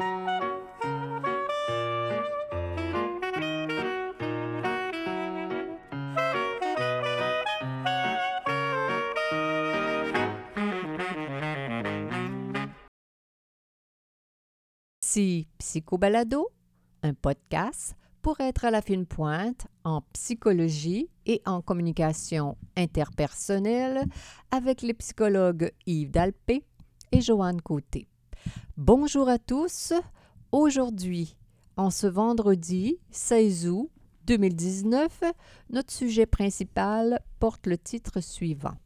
C'est Psychobalado, un podcast pour être à la fine pointe en psychologie et en communication interpersonnelle avec les psychologues Yves Dalpé et Joanne Côté. Bonjour à tous. Aujourd'hui, en ce vendredi 16 août 2019, notre sujet principal porte le titre suivant.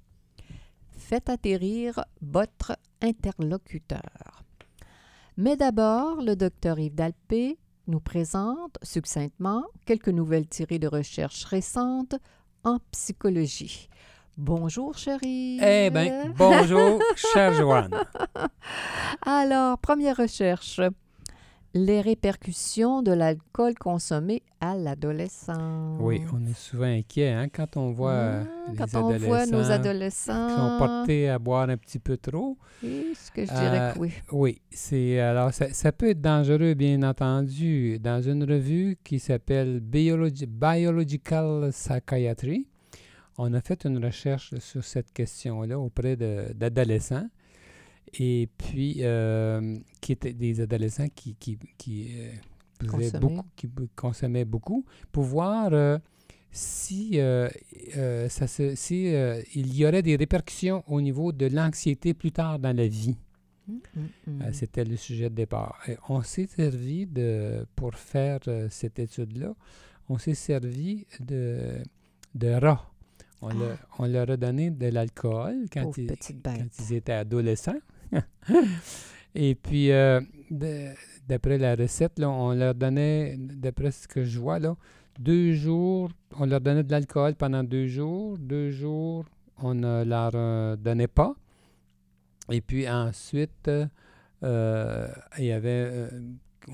Faites atterrir votre interlocuteur. Mais d'abord, le docteur Yves Dalpé nous présente succinctement quelques nouvelles tirées de recherches récentes en psychologie. Bonjour, chérie. Eh bien, bonjour, chère Joanne. Alors, première recherche. Les répercussions de l'alcool consommé à l'adolescence. Oui, on est souvent inquiet hein, quand on voit Ah, les quand on adolescents voit nos qui adolescents. sont portés à boire un petit peu trop. Oui, ce que je dirais Euh, que oui. Oui, c'est alors ça, ça peut être dangereux, bien entendu. Dans une revue qui s'appelle Biologi- Biological Psychiatry, on a fait une recherche sur cette question-là auprès d'adolescents. Et puis, euh, qui étaient des adolescents qui, qui, qui, euh, Consommaient. beaucoup, qui bu- consommaient beaucoup, pour voir euh, si, ça se- si il y aurait des répercussions au niveau de l'anxiété plus tard dans la vie. Mm, mm, mm. Euh, C'était le sujet de départ. Et on s'est servi de, pour faire cette étude-là, on s'est servi de, de rats. On, leur- on leur a donné de l'alcool quand, Ah. Ils- quand ils étaient adolescents. Et puis, euh, d'après la recette, là, on leur donnait, d'après ce que je vois, là, deux jours, on leur donnait de l'alcool pendant deux jours. Deux jours, on ne leur euh, donnait pas. Et puis ensuite, euh, il y avait,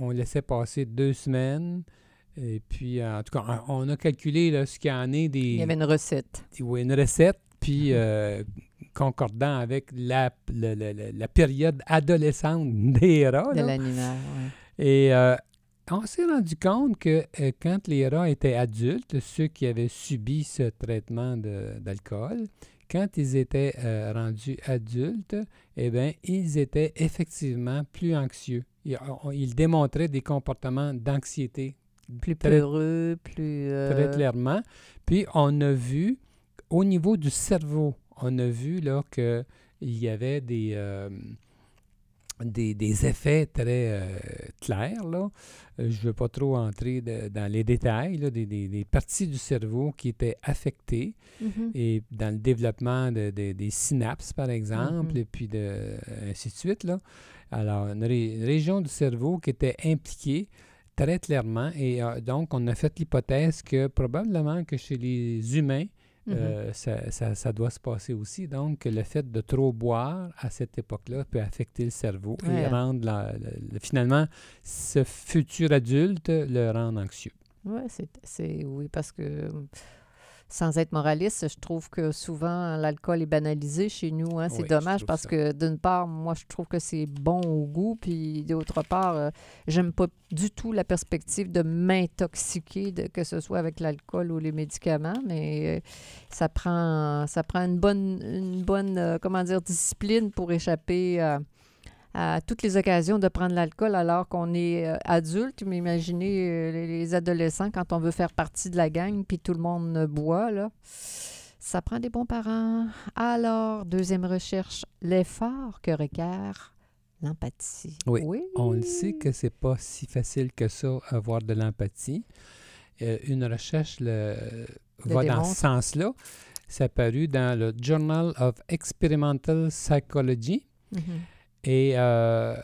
on laissait passer deux semaines. Et puis, en tout cas, on a calculé là, ce qu'il y en est des, Il y avait une recette. oui, une recette, puis euh, concordant avec la, la, la- la- période adolescente des rats. de l'animal. Et euh, on s'est rendu compte que euh, quand les rats étaient adultes, ceux qui avaient subi ce traitement d'alcool, quand ils étaient euh, rendus adultes, eh bien, ils étaient effectivement plus anxieux. Ils démontraient des comportements d'anxiété Plus peureux, plus. euh, très clairement. Puis on a vu, au niveau du cerveau, on a vu là qu'il y avait des, euh, des, des effets très euh, clairs. Là. Je ne veux pas trop entrer de- dans les détails, là, des, des- des parties du cerveau qui étaient affectées mhm. et dans le développement de- de- des synapses, par exemple, Mhm. et puis de, ainsi de suite. Là. Alors, une, ré- une région du cerveau qui était impliquée très clairement. Et euh, donc, on a fait l'hypothèse que probablement que chez les humains, euh, ça, ça- ça doit se passer aussi. Donc, le fait de trop boire à cette époque-là peut affecter le cerveau et Ouais. rendre la- le- le- finalement ce futur adulte le rendre anxieux. C'est, c'est- oui, parce que sans être moraliste, je trouve que souvent l'alcool est banalisé chez nous. hein. C'est Oui, dommage parce ça. que d'une part, moi, je trouve que c'est bon au goût, puis d'autre part, euh, j'aime pas du tout la perspective de m'intoxiquer, que ce soit avec l'alcool ou les médicaments, mais euh, ça prend, ça prend une bonne, une bonne, euh, comment dire, discipline pour échapper à à toutes les occasions de prendre l'alcool alors qu'on est euh, adulte. Mais imaginez euh, les, les adolescents quand on veut faire partie de la gang puis tout le monde boit, là. Ça prend des bons parents. Alors, deuxième recherche, l'effort que requiert l'empathie. Oui, On le sait que c'est pas si facile que ça avoir de l'empathie. Euh, une recherche le, Le va dans ce sens-là. C'est apparu dans le Journal of Experimental Psychology. Mhm. Et euh,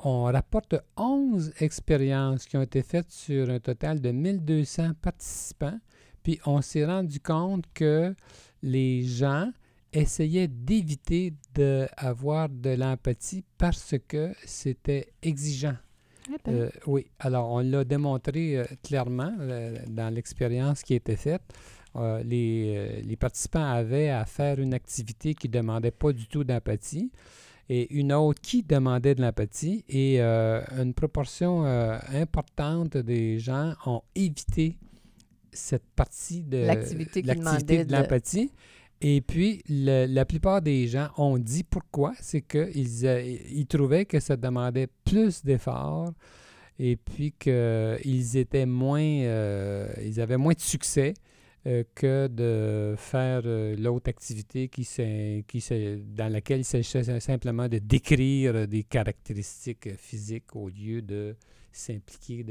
on rapporte 11 expériences qui ont été faites sur un total de 1200 participants. Puis on s'est rendu compte que les gens essayaient d'éviter d'avoir de l'empathie parce que c'était exigeant. Eh ben, Euh, oui, alors on l'a démontré euh, clairement euh, dans l'expérience qui a été faite. Les, les participants avaient à faire une activité qui ne demandait pas du tout d'empathie. Et une autre qui demandait de l'empathie. Et euh, une proportion euh, importante des gens ont évité cette partie de L'activité de de- l'empathie. Et puis, le- la plupart des gens ont dit pourquoi. C'est qu'ils ils trouvaient que ça demandait plus d'efforts et puis qu'ils étaient moins... euh, ils avaient moins de succès euh, que de faire euh, l'autre activité qui, qui dans laquelle il s'agissait simplement de décrire des caractéristiques physiques au lieu de s'impliquer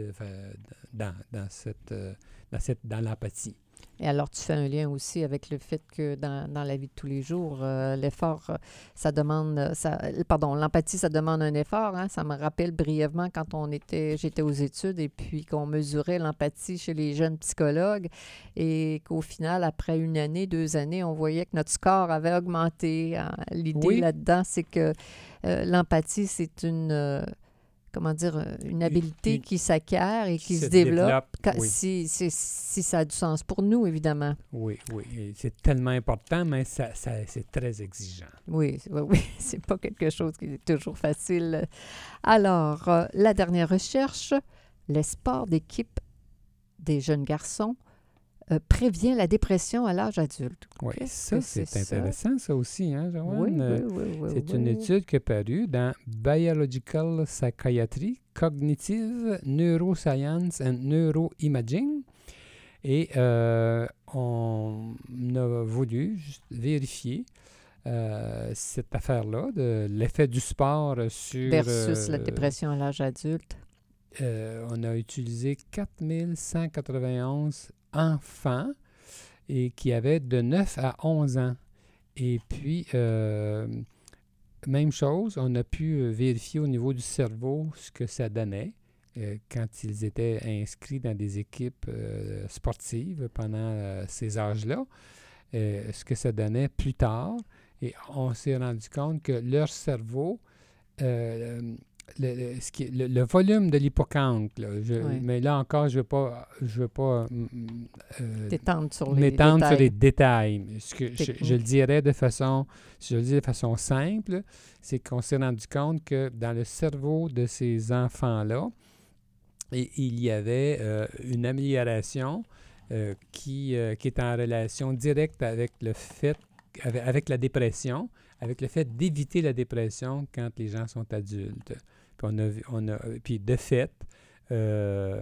dans, dans, cette, euh, dans, cette, dans l'empathie. Et alors, tu fais un lien aussi avec le fait que dans, dans la vie de tous les jours, euh, l'effort, euh, ça demande, euh, ça, pardon, l'empathie, ça demande un effort. hein. Ça me rappelle brièvement quand on était, j'étais aux études et puis qu'on mesurait l'empathie chez les jeunes psychologues et qu'au final, après une année, deux années, on voyait que notre score avait augmenté. hein. L'idée Oui. là-dedans, c'est que euh, l'empathie, c'est une, euh, comment dire, euh, une habileté une- qui s'acquiert et qui, se se développe. développe, Quand- oui. si, si, si ça a du sens pour nous, évidemment. Oui, oui. C'est tellement important, mais ça, ça- c'est très exigeant. Oui, oui, c'est pas quelque chose qui est toujours facile. Alors, euh, la dernière recherche, les sports d'équipe des jeunes garçons euh, prévient la dépression à l'âge adulte. Oui, ça, c'est ça? intéressant, ça aussi, hein, Joanne? Oui, Euh, oui, oui, oui. C'est une étude qui est parue dans Biological Psychiatry, Cognitive Neuroscience and Neuroimaging. Et euh, on a voulu vérifier euh, cette affaire-là, de l'effet du sport sur... Versus la euh, dépression à l'âge adulte. euh, on a utilisé 4191 enfants et qui avaient de 9 à 11 ans. Et puis, euh, même chose, on a pu euh, vérifier au niveau du cerveau ce que ça donnait euh, quand ils étaient inscrits dans des équipes sportives pendant ces âges-là, ce que ça donnait plus tard. Et on s'est rendu compte que leur cerveau, le, le- ce qui est- le- le volume de l'hippocampe, Oui. mais là encore, je ne veux pas, je veux pas euh, sur les m'étendre sur les détails. Mais Ce que je, le dirais de façon, je le dis de façon simple, c'est qu'on s'est rendu compte que dans le cerveau de ces enfants-là, il y avait euh, une amélioration euh, qui, euh, qui est en relation directe avec le fait, avec, avec la dépression, avec le fait d'éviter la dépression quand les gens sont adultes. Puis, on a, vu- on a, puis de fait, euh,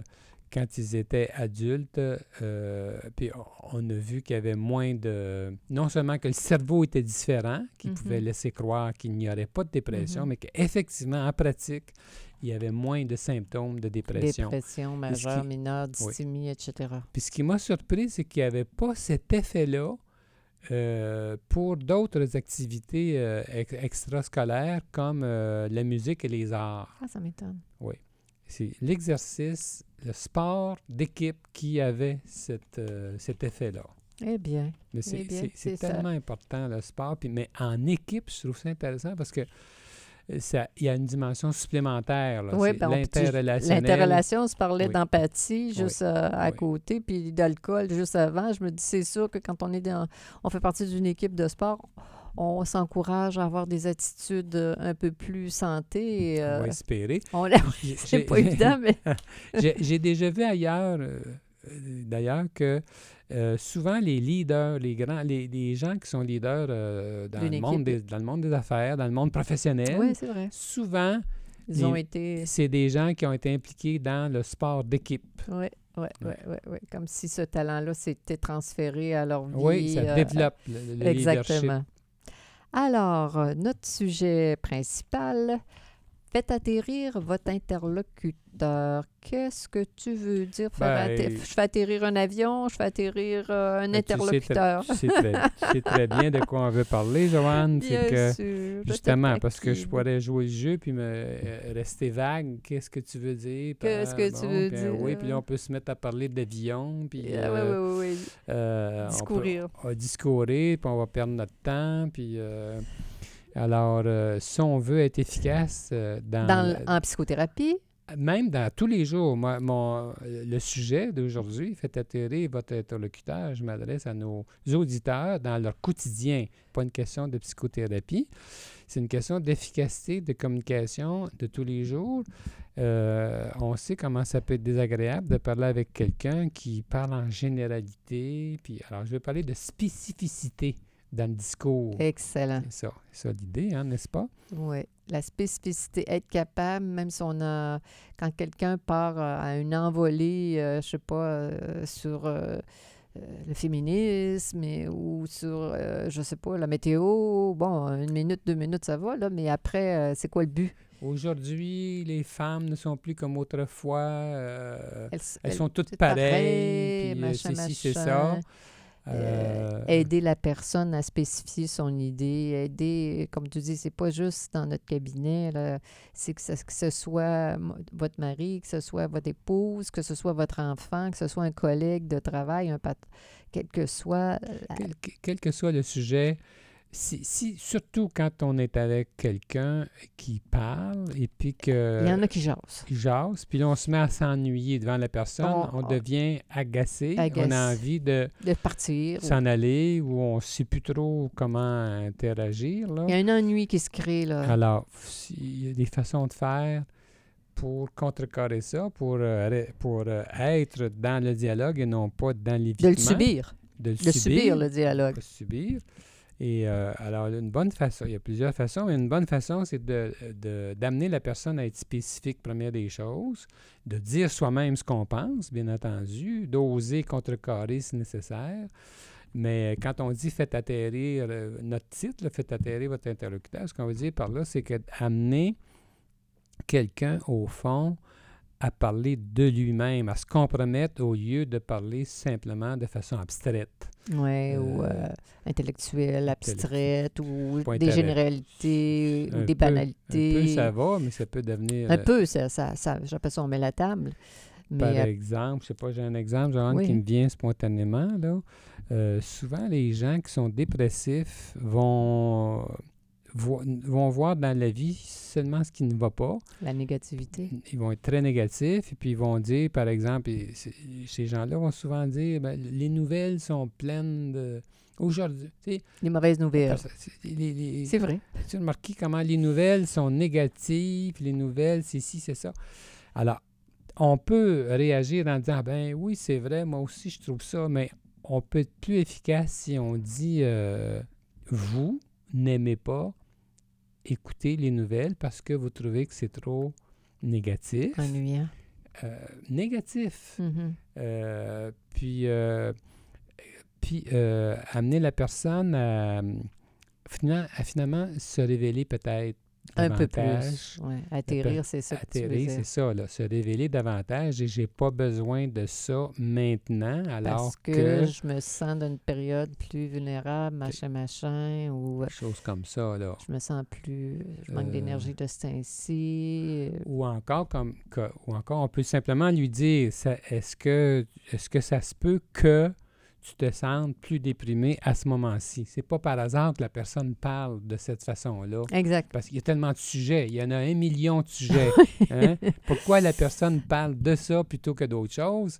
quand ils étaient adultes, euh, puis on- a vu qu'il y avait moins de... Non seulement que le cerveau était différent, qui Mhm. pouvait laisser croire qu'il n'y aurait pas de dépression, Mhm. mais qu'effectivement, en pratique, il y avait moins de symptômes de dépression. Dépression majeure, mineure, Oui. dysthymie, etc. Puis ce qui m'a surpris, c'est qu'il n'y avait pas cet effet-là euh, pour d'autres activités euh, ex- extrascolaires comme euh, la musique et les arts. Ah, ça m'étonne. C'est l'exercice, le sport d'équipe qui avait cette, cet effet-là. Eh bien, Mais c'est Eh ça. tellement important, le sport. Puis, mais en équipe, je trouve ça intéressant parce que il y a une dimension supplémentaire. là. Oui, ben. L'interrelation, on se parlait Oui. d'empathie juste euh, à Oui. côté, puis d'alcool juste avant. Je me dis, c'est sûr que quand on est dans, on fait partie d'une équipe de sport, on s'encourage à avoir des attitudes euh, un peu plus santé. et, On euh, va espérer. on- J'ai- c'est pas évident, mais J'ai déjà vu ailleurs, euh, euh, d'ailleurs, que euh, souvent les leaders, les grands, les, les gens qui sont leaders euh, dans, le monde des, dans le monde des affaires, dans le monde professionnel, oui, c'est vrai. souvent, Ils ont les- été. c'est des gens qui ont été impliqués dans le sport d'équipe. Oui, Ouais. oui, oui. Comme si ce talent-là s'était transféré à leur vie. Oui, ça euh, développe le, le leadership. Exactement. Alors, notre sujet principal, faites atterrir votre interlocuteur. Qu'est-ce que tu veux dire? Faire Ben, atter- je fais atterrir un avion, je fais atterrir euh, un Ben, interlocuteur. Tu sais, très, tu sais très bien de quoi on veut parler, Joanne. Bien C'est que sûr, Justement, te parce que je pourrais jouer le jeu puis me euh, rester vague. Qu'est-ce que tu veux dire? Qu'est-ce que tu veux puis, euh, Oui, puis dire? là, on peut se mettre à parler d'avion. Puis, oui, euh, oui, oui, oui. on peut- Discourir. On va discourir, puis on va perdre notre temps. Puis, euh, alors, euh, si on veut être efficace euh, dans, en psychothérapie, même dans tous les jours, moi, mon, le sujet d'aujourd'hui, fait atterrir votre interlocuteur, je m'adresse à nos auditeurs dans leur quotidien, pas une question de psychothérapie, c'est une question d'efficacité de communication de tous les jours. Euh, on sait comment ça peut être désagréable de parler avec quelqu'un qui parle en généralité. Puis, alors, je vais parler de spécificité dans le discours. Excellent. C'est ça, ça l'idée, hein, n'est-ce pas? Oui. La spécificité, être capable, même si on a, quand quelqu'un part euh, à une envolée, euh, je sais pas, euh, sur euh, le féminisme et- ou sur, je sais pas, la météo, bon, une minute, deux minutes, ça va, là, mais après, c'est quoi le but? Aujourd'hui, les femmes ne sont plus comme autrefois. Elles, elles sont toutes pareilles, puis, c'est ci, c'est ça. Euh, Euh, aider la personne à spécifier son idée, aider, comme tu dis, c'est pas juste dans notre cabinet, là, c'est que, ce- que ce soit votre mari, que ce soit votre épouse, que ce soit votre enfant, que ce soit un collègue de travail, un quel que soit. la- quel, que- quel que soit le sujet, si, si- surtout quand on est avec quelqu'un qui parle et puis que Il y en a qui jasent. il jase, puis là on se met à s'ennuyer devant la personne, On- on, on- devient agacé, on a envie de De partir. ou- s'en aller ou on ne sait plus trop comment interagir. Là. Il y a un ennui qui se crée, là. Alors, il y a des façons de faire pour contrecarrer ça, pour, euh, pour euh, être dans le dialogue et non pas dans de l'évitement. le subir. De le De subir le dialogue. pas subir. Et euh, alors, une bonne façon, il y a plusieurs façons, mais une bonne façon, c'est de, de- d'amener la personne à être spécifique, première des choses, de dire soi-même ce qu'on pense, bien entendu, d'oser contrecarrer si nécessaire. Mais quand on dit faites atterrir euh, notre titre, là, faites atterrir votre interlocuteur, ce qu'on veut dire par là, c'est que amener quelqu'un, au fond, à parler de lui-même, à se compromettre au lieu de parler simplement de façon abstraite. Oui, ou Euh, euh, intellectuelle, abstraite, ou des généralités, ou des peu- banalités. Un peu, ça va, mais ça peut devenir... Un euh, peu, ça, ça, ça j'appelle ça, on met la table. Par Mais exemple, je sais pas, j'ai un exemple, Oui. qui me vient spontanément. Là. Euh, souvent, les gens qui sont dépressifs vont, vo- vont voir dans la vie seulement ce qui ne va pas. la négativité. Ils vont être très négatifs et puis ils vont dire, par exemple, et ces gens-là vont souvent dire, ben, les nouvelles sont pleines de... Aujourd'hui, Les mauvaises nouvelles. c'est- vrai. tu as remarqué comment les nouvelles sont négatives, les nouvelles, c'est ci, c'est ça. Alors, on peut réagir en disant, ben oui, c'est vrai, moi aussi je trouve ça, mais on peut être plus efficace si on dit, euh, vous n'aimez pas écouter les nouvelles parce que vous trouvez que c'est trop négatif. Ennuyant. Euh, négatif. Mhm. Euh, puis, euh, puis amener la personne à finalement se révéler peut-être Un peu plus. Ouais. Atterrir, c'est ça Atterrir, c'est ça, là, se révéler davantage et j'ai pas besoin de ça maintenant, alors Parce que, que, je me sens dans une période plus vulnérable, machin, machin, ou euh, chose comme ça, là. je me sens plus... Je manque Euh, d'énergie de ce temps-ci. euh, Ou encore, comme, que- ou encore, on peut simplement lui dire, ça- est-ce que, est-ce que ça se peut que tu te sentes plus déprimé à ce moment-ci? C'est pas par hasard que la personne parle de cette façon-là. Exact. Parce qu'il y a tellement de sujets. Il y en a un million de sujets. hein? Pourquoi la personne parle de ça plutôt que d'autres choses?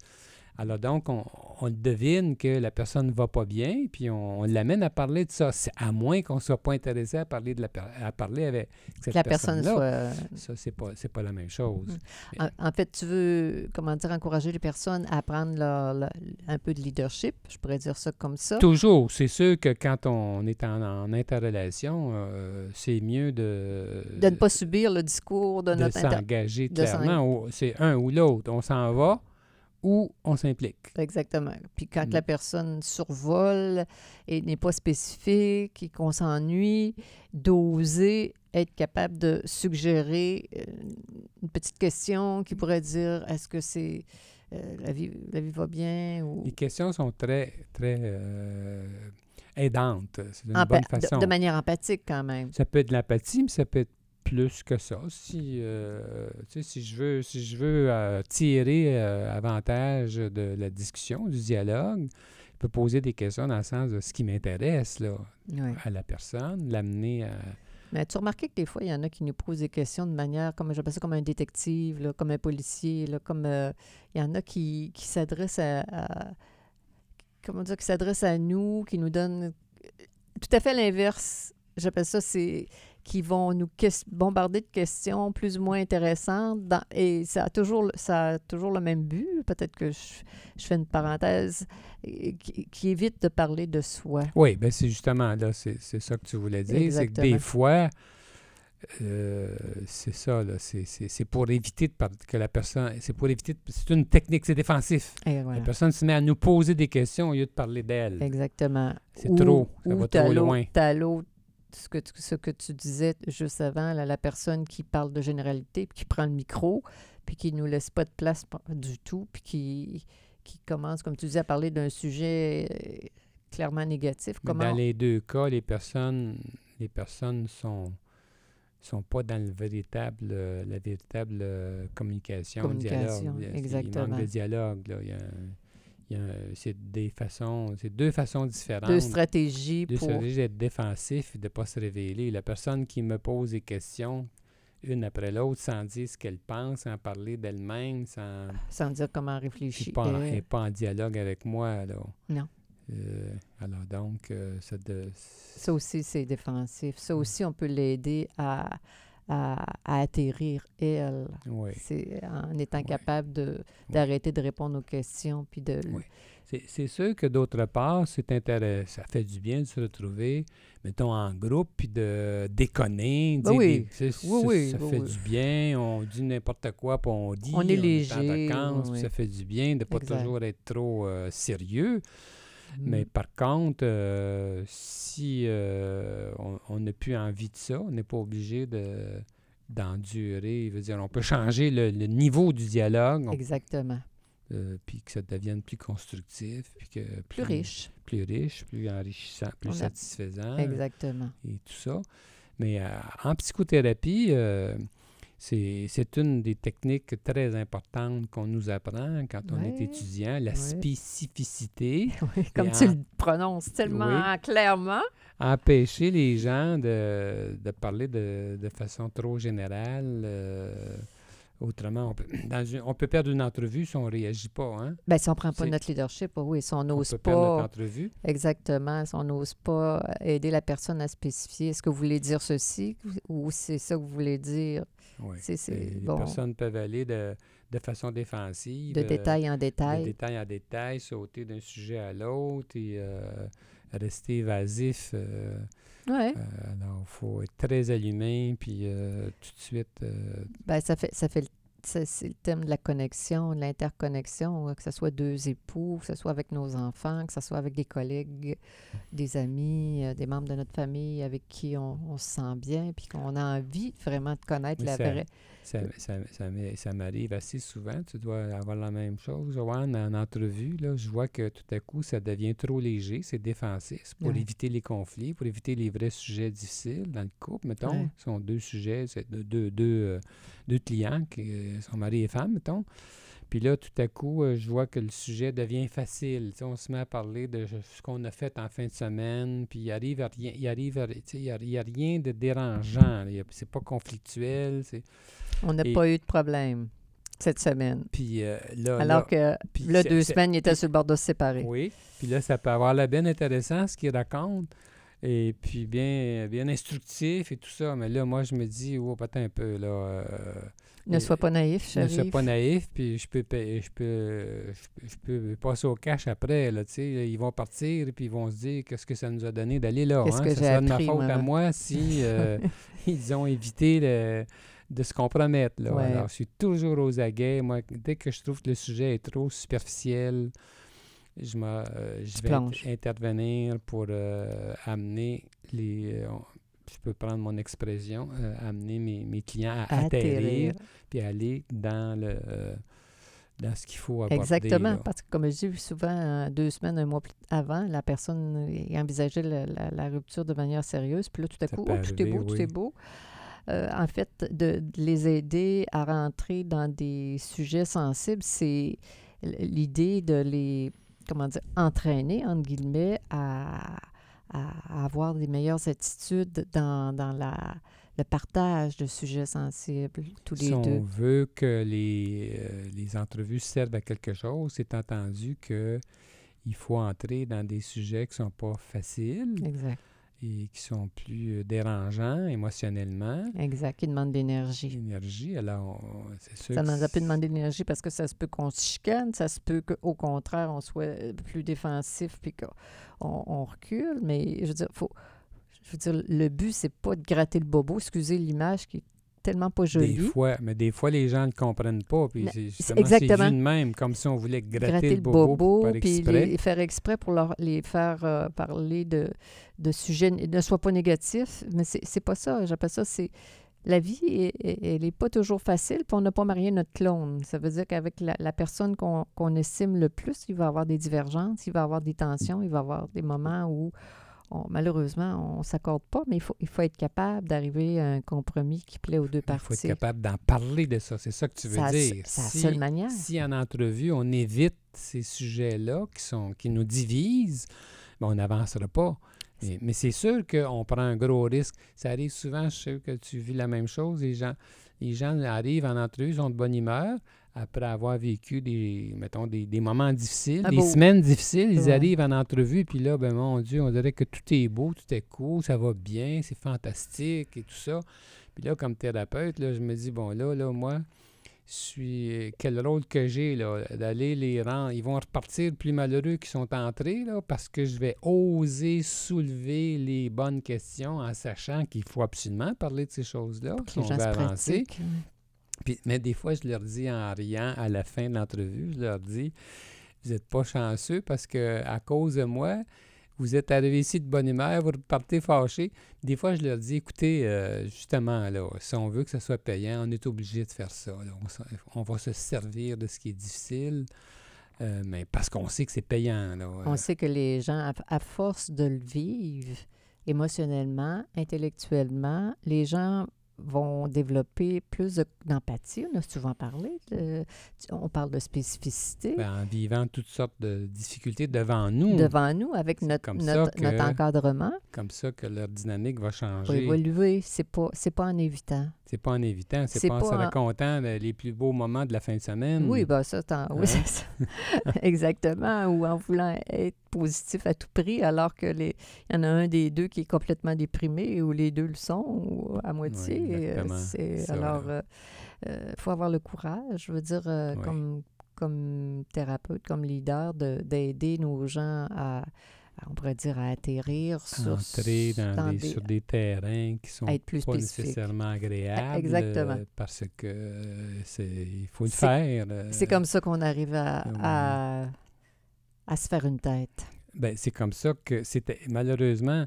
Alors donc, on, on devine que la personne ne va pas bien, puis on, on l'amène à parler de ça. À moins qu'on ne soit pas intéressé à parler, de la, à parler avec cette Que la personne personne-là. soit... Ça, c'est pas, c'est pas la même chose. Mm. En, en fait, tu veux, comment dire, encourager les personnes à prendre leur, leur- un peu de leadership, je pourrais dire ça comme ça. Toujours. C'est sûr que quand on est en, en interrelation, euh, c'est mieux de, De ne pas subir le discours de, de notre s'engager de s'en- clairement. C'est un ou l'autre. On s'en va ou on s'implique. Exactement. Puis quand Mm. la personne survole et n'est pas spécifique et qu'on s'ennuie, d'oser être capable de suggérer euh, une petite question qui pourrait dire est-ce que c'est euh, la, vie, la vie va bien ou Les questions sont très, très euh, aidantes. C'est une Empa- bonne de- façon. de, manière empathique quand même. Ça peut être de l'empathie, mais ça peut être plus que ça. Si, euh, si je veux, si je veux euh, tirer euh, avantage de la discussion, du dialogue, je peux poser des questions dans le sens de ce qui m'intéresse là, à la personne, l'amener à, Mais as-tu remarqué que des fois, il y en a qui nous posent des questions de manière, comme j'appelle ça, comme un détective, là, comme un policier, là, comme euh, il y en a qui, qui s'adressent à, à- comment dire, qui s'adressent à nous, qui nous donnent tout à fait l'inverse. J'appelle ça, c'est qui vont nous bombarder de questions plus ou moins intéressantes dans- et ça a toujours le- ça a toujours le même but. Peut-être que je, je fais une parenthèse qui, qui évite de parler de soi. Oui, ben c'est justement là, c'est ça que tu voulais dire. C'est que des fois, euh, c'est ça, là, c'est- pour éviter de que la personne. C'est pour éviter. C'est une technique, c'est défensif. Voilà. La personne se met à nous poser des questions au lieu de parler d'elle. Exactement. C'est trop, ça ou va trop loin. t'as l'autre, ce que, tu, ce que tu disais juste avant, là, la personne qui parle de généralité, puis qui prend le micro, puis qui nous laisse pas de place du tout, puis qui, qui commence, comme tu disais, à parler d'un sujet euh, clairement négatif. Comment dans les deux cas, les personnes, les personnes sont sont pas dans le véritable, la véritable euh, communication, Communication, dialogue. A- Il exactement. manque de dialogue. Là. Il y a, a- c'est des façons, c'est deux façons différentes. deux stratégies Deux pour... stratégies d'être défensif et de ne pas se révéler. La personne qui me pose des questions, une après l'autre, sans dire ce qu'elle pense, sans parler d'elle-même, sans sans dire comment réfléchir. n'est pas, en- Euh, est pas en dialogue avec moi. là. Non. Euh, alors donc, euh, ça de- Ça aussi, c'est défensif. Ça Mm. aussi, on peut l'aider à, à, à atterrir, elle. oui. C'est en étant capable de, d'arrêter de répondre aux questions, puis de... Oui. C'est, c'est sûr que d'autre part, c'est intéressant. Ça fait du bien de se retrouver, mettons, en groupe, puis de déconner. Ben dire oui. des- Oui, ça, oui, ça oui, fait du bien. On dit n'importe quoi, puis on dit. On est en léger, vacances, oui, puis oui. Ça fait du bien de ne pas Exact. toujours être trop euh, sérieux. Mm. Mais par contre, euh, si euh, on- n'a plus envie de ça, on n'est pas obligé de d'endurer. Je veux dire, on peut changer le, le niveau du dialogue, on- Exactement. euh, puis que ça devienne plus constructif, puis que Plus riche. plus riche, plus enrichissant, plus a- satisfaisant Exactement. et tout ça. Mais en psychothérapie, c'est une des techniques très importantes qu'on nous apprend quand on est étudiant, la ouais. spécificité. Oui, comme tu en- le prononces tellement clairement. empêcher les gens de, de parler de, de façon trop générale. euh, autrement, on peut, dans une- on peut perdre une entrevue si on ne réagit pas. Hein? Ben, si on prend pas notre leadership, oui, si on On n'ose peut perdre notre pas, entrevue. exactement, si on n'ose pas aider la personne à spécifier, est-ce que vous voulez dire ceci ou c'est ça que vous voulez dire? Oui. Et Les bon. personnes peuvent aller de, de façon défensive. De euh, détail en de détail. détail en détail, sauter d'un sujet à l'autre et euh, rester évasif. euh, Ouais. euh, alors, il faut être très allumé, puis euh, tout de suite. euh, Ben, ça fait, ça fait le- c'est le thème de la connexion, de l'interconnexion, euh, que ce soit deux époux, que ce soit avec nos enfants, que ce soit avec des collègues, des amis, euh, des membres de notre famille avec qui on, on se sent bien, puis qu'on a envie vraiment de connaître Oui, la ça- vraie. Ça, ça, m'arrive assez souvent. Tu dois avoir la même chose, Joanne, en entrevue. Là, je vois que tout à coup, ça devient trop léger, c'est défensif. Pour éviter les conflits, pour éviter les vrais sujets difficiles dans le couple. Mettons, ce sont deux sujets, c'est deux, deux, deux, euh, deux clients qui euh, sont mari et femme, mettons. Puis là, tout à coup, euh, je vois que le sujet devient facile. On se met à parler de ce qu'on a fait en fin de semaine, puis il arrive à rien, il arrive à- il y a, il y a rien de dérangeant. C'est pas conflictuel. On n'a pas eu de problème cette semaine. Puis euh, là, Alors là, que puis là, deux semaines, il était sur le bord de se séparer. Oui. Puis là, ça peut avoir l'air bien intéressant, ce qu'il raconte. Et puis bien, bien instructif et tout ça. Mais là, moi, je me dis, oh, attends un peu, là. euh, Ne et- sois pas naïf, ne sois pas naïf, puis je peux, je peux, je peux, je peux passer au cash après, là, tu sais. Ils vont partir, puis ils vont se dire, qu'est-ce que ça nous a donné d'aller là, hein? que Ça sera de ma faute à moi? si euh, ils ont évité de, de se compromettre, là. Ouais. Alors, je suis toujours aux aguets. Moi, dès que je trouve que le sujet est trop superficiel, je, me, euh, je vais plonges. intervenir pour euh, amener les... euh, je peux prendre mon expression, euh, amener mes, mes clients à, atterrir, atterrir. puis aller dans le euh, dans ce qu'il faut aborder. Exactement, là. parce que comme je dis souvent, deux semaines, un mois plus avant, la personne envisageait la, la- la rupture de manière sérieuse, puis là, tout à Ça coup, oh, tout est beau, tout est beau. Euh, en fait, de, de les aider à rentrer dans des sujets sensibles, c'est l'idée de les, comment dire, entraîner, entre guillemets, à, à avoir des meilleures attitudes dans, dans la, le partage de sujets sensibles, tous les si deux. on veut que les, euh, les entrevues servent à quelque chose, c'est entendu que il faut entrer dans des sujets qui ne sont pas faciles Exact. Et qui sont plus euh, dérangeants émotionnellement. Exact. Qui demandent de l'énergie. L'énergie, alors, c'est sûr Ça a pu c'est- demander de l'énergie parce que ça se peut qu'on se chicane, ça se peut qu'au contraire, on soit euh, plus défensif puis qu'on on recule. Mais je veux dire, faut, je veux dire le but, c'est pas de gratter le bobo. Excusez l'image qui est tellement pas jolie. Des fois, mais des fois, les gens ne comprennent pas. Puis c'est exactement. de même, comme si on voulait gratter, gratter le bobo, par puis exprès. les faire exprès pour leur, les faire euh, parler de, de sujets ne soient pas négatifs. Mais c'est pas ça. J'appelle ça, c'est. La vie, elle n'est pas toujours facile, puis on n'a pas marié notre clone. Ça veut dire qu'avec la, la personne qu'on qu'on estime le plus, il va y avoir des divergences, il va y avoir des tensions, il va y avoir des moments où, on- malheureusement, on ne s'accorde pas, mais il faut, il faut être capable d'arriver à un compromis qui plaît aux deux Il faut être parties. capable d'en parler de ça. C'est ça que tu veux dire. C'est la Si- seule manière. Si en entrevue, on évite ces sujets-là qui, sont, qui nous divisent, ben, on n'avancera pas. Mais, mais c'est sûr qu'on prend un gros risque. Ça arrive souvent, je sais que tu vis la même chose. Les gens, les gens arrivent en entrevue, ils ont de bonne humeur. Après avoir vécu des, mettons, des, des moments difficiles, Ah des beau. semaines difficiles, ils Ouais. arrivent en entrevue, puis là, ben mon Dieu, on dirait que tout est beau, tout est cool, ça va bien, c'est fantastique et tout ça. Puis là, comme thérapeute, là, je me dis, bon, là, là, moi, je suis. Quel rôle que j'ai, là, d'aller les rendre. Ils vont repartir plus malheureux qu'ils sont entrés, là, parce que je vais oser soulever les bonnes questions en sachant qu'il faut absolument parler de ces choses-là, si on veut avancer. Mais des fois, je leur dis en riant à la fin de l'entrevue, je leur dis Vous n'êtes pas chanceux parce que à cause de moi, vous êtes arrivés ici de bonne humeur, vous repartez fâchés. Des fois, je leur dis Écoutez, euh, justement, là, si on veut que ça soit payant, on est obligé de faire ça. on va se servir de ce qui est difficile, euh, mais parce qu'on sait que c'est payant. Là, On sait que les gens, à, à force de le vivre émotionnellement, intellectuellement, les gens vont développer plus de- d'empathie. On a souvent parlé. de- on parle de spécificité Ben, en vivant toutes sortes de difficultés devant nous, devant nous avec notre, notre, que- notre encadrement comme ça que leur dynamique va changer. évoluer. C'est pas, c'est pas en évitant. C'est pas en évitant, c'est pas en se le- les plus beaux moments de la fin de semaine. Oui, ben ça, oui, Hein? c'est ça. Exactement. Ou en voulant être positif à tout prix, alors que les, il y en a un des deux qui est complètement déprimé, ou les deux le sont, ou à moitié. Oui. C'est- Ça, alors, il faut avoir le courage, je veux dire, euh, Oui. comme, comme thérapeute, comme leader, de- d'aider nos gens à, on pourrait dire, à atterrir sur, Entrer dans, dans des, des- sur des terrains qui sont plus pas spécifique. nécessairement agréables. exactement. euh, parce que euh, c'est il faut le faire. euh, C'est comme ça qu'on arrive à, à, à se faire une tête. Ben, c'est comme ça que c'était malheureusement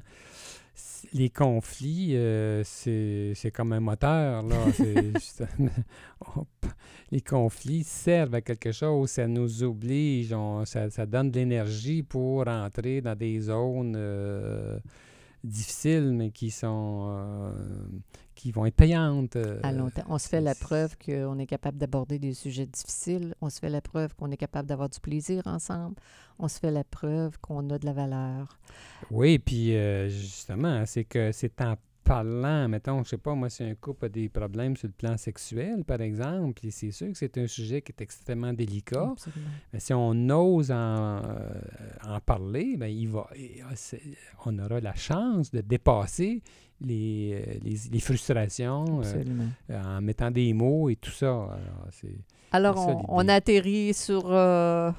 les conflits, euh, c'est comme un moteur. Là. Les conflits servent à quelque chose, ça nous oblige, on- ça, ça donne de l'énergie pour entrer dans des zones euh, difficiles, mais qui sont euh, qui vont être payantes. euh, à long terme. On se fait la preuve qu'on est capable d'aborder des sujets difficiles. On se fait la preuve qu'on est capable d'avoir du plaisir ensemble. On se fait la preuve qu'on a de la valeur. Oui, puis euh, justement, c'est que c'est en parlant, mettons, je sais pas, moi, si un couple a des problèmes sur le plan sexuel, par exemple, et c'est sûr que c'est un sujet qui est extrêmement délicat, Absolument. mais si on ose en, euh, en parler, ben, il va, ah, on aura la chance de dépasser les, euh, les, les frustrations euh, en mettant des mots et tout ça. Alors, c'est- on, atterrit sur, euh,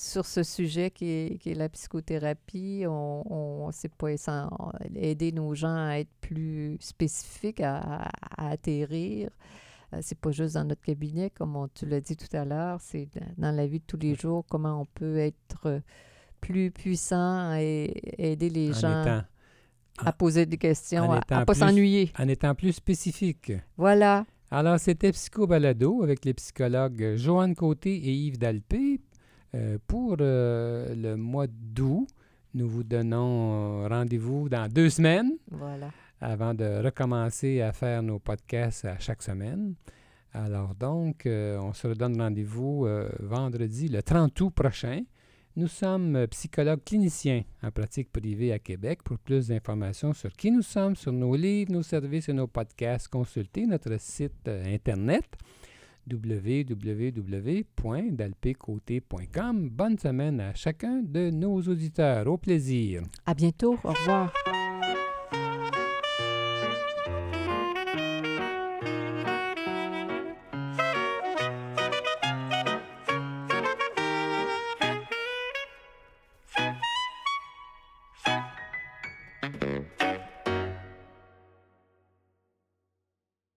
sur ce sujet qui est, qui est la psychothérapie. On, on c'est pas essen- aider nos gens à être plus spécifiques, à, à- atterrir. Euh, c'est pas juste dans notre cabinet, comme on, tu l'as dit tout à l'heure, c'est dans- la vie de tous les jours, comment on peut être euh, plus puissant et aider les en gens étant, à poser des questions, à, étant pas s'ennuyer. en étant plus spécifique. Voilà. Alors, c'était Psycho Balado avec les psychologues Joanne Côté et Yves Dalpé. Euh, pour euh, le mois d'août, nous vous donnons rendez-vous dans deux semaines. Avant de recommencer à faire nos podcasts à chaque semaine. Alors donc, euh, on se redonne rendez-vous vendredi le 30 août prochain. Nous sommes psychologues cliniciens en pratique privée à Québec. Pour plus d'informations sur qui nous sommes, sur nos livres, nos services et nos podcasts, consultez notre site Internet www.dalpécoté.com. Bonne semaine à chacun de nos auditeurs. Au plaisir. À bientôt. Au revoir.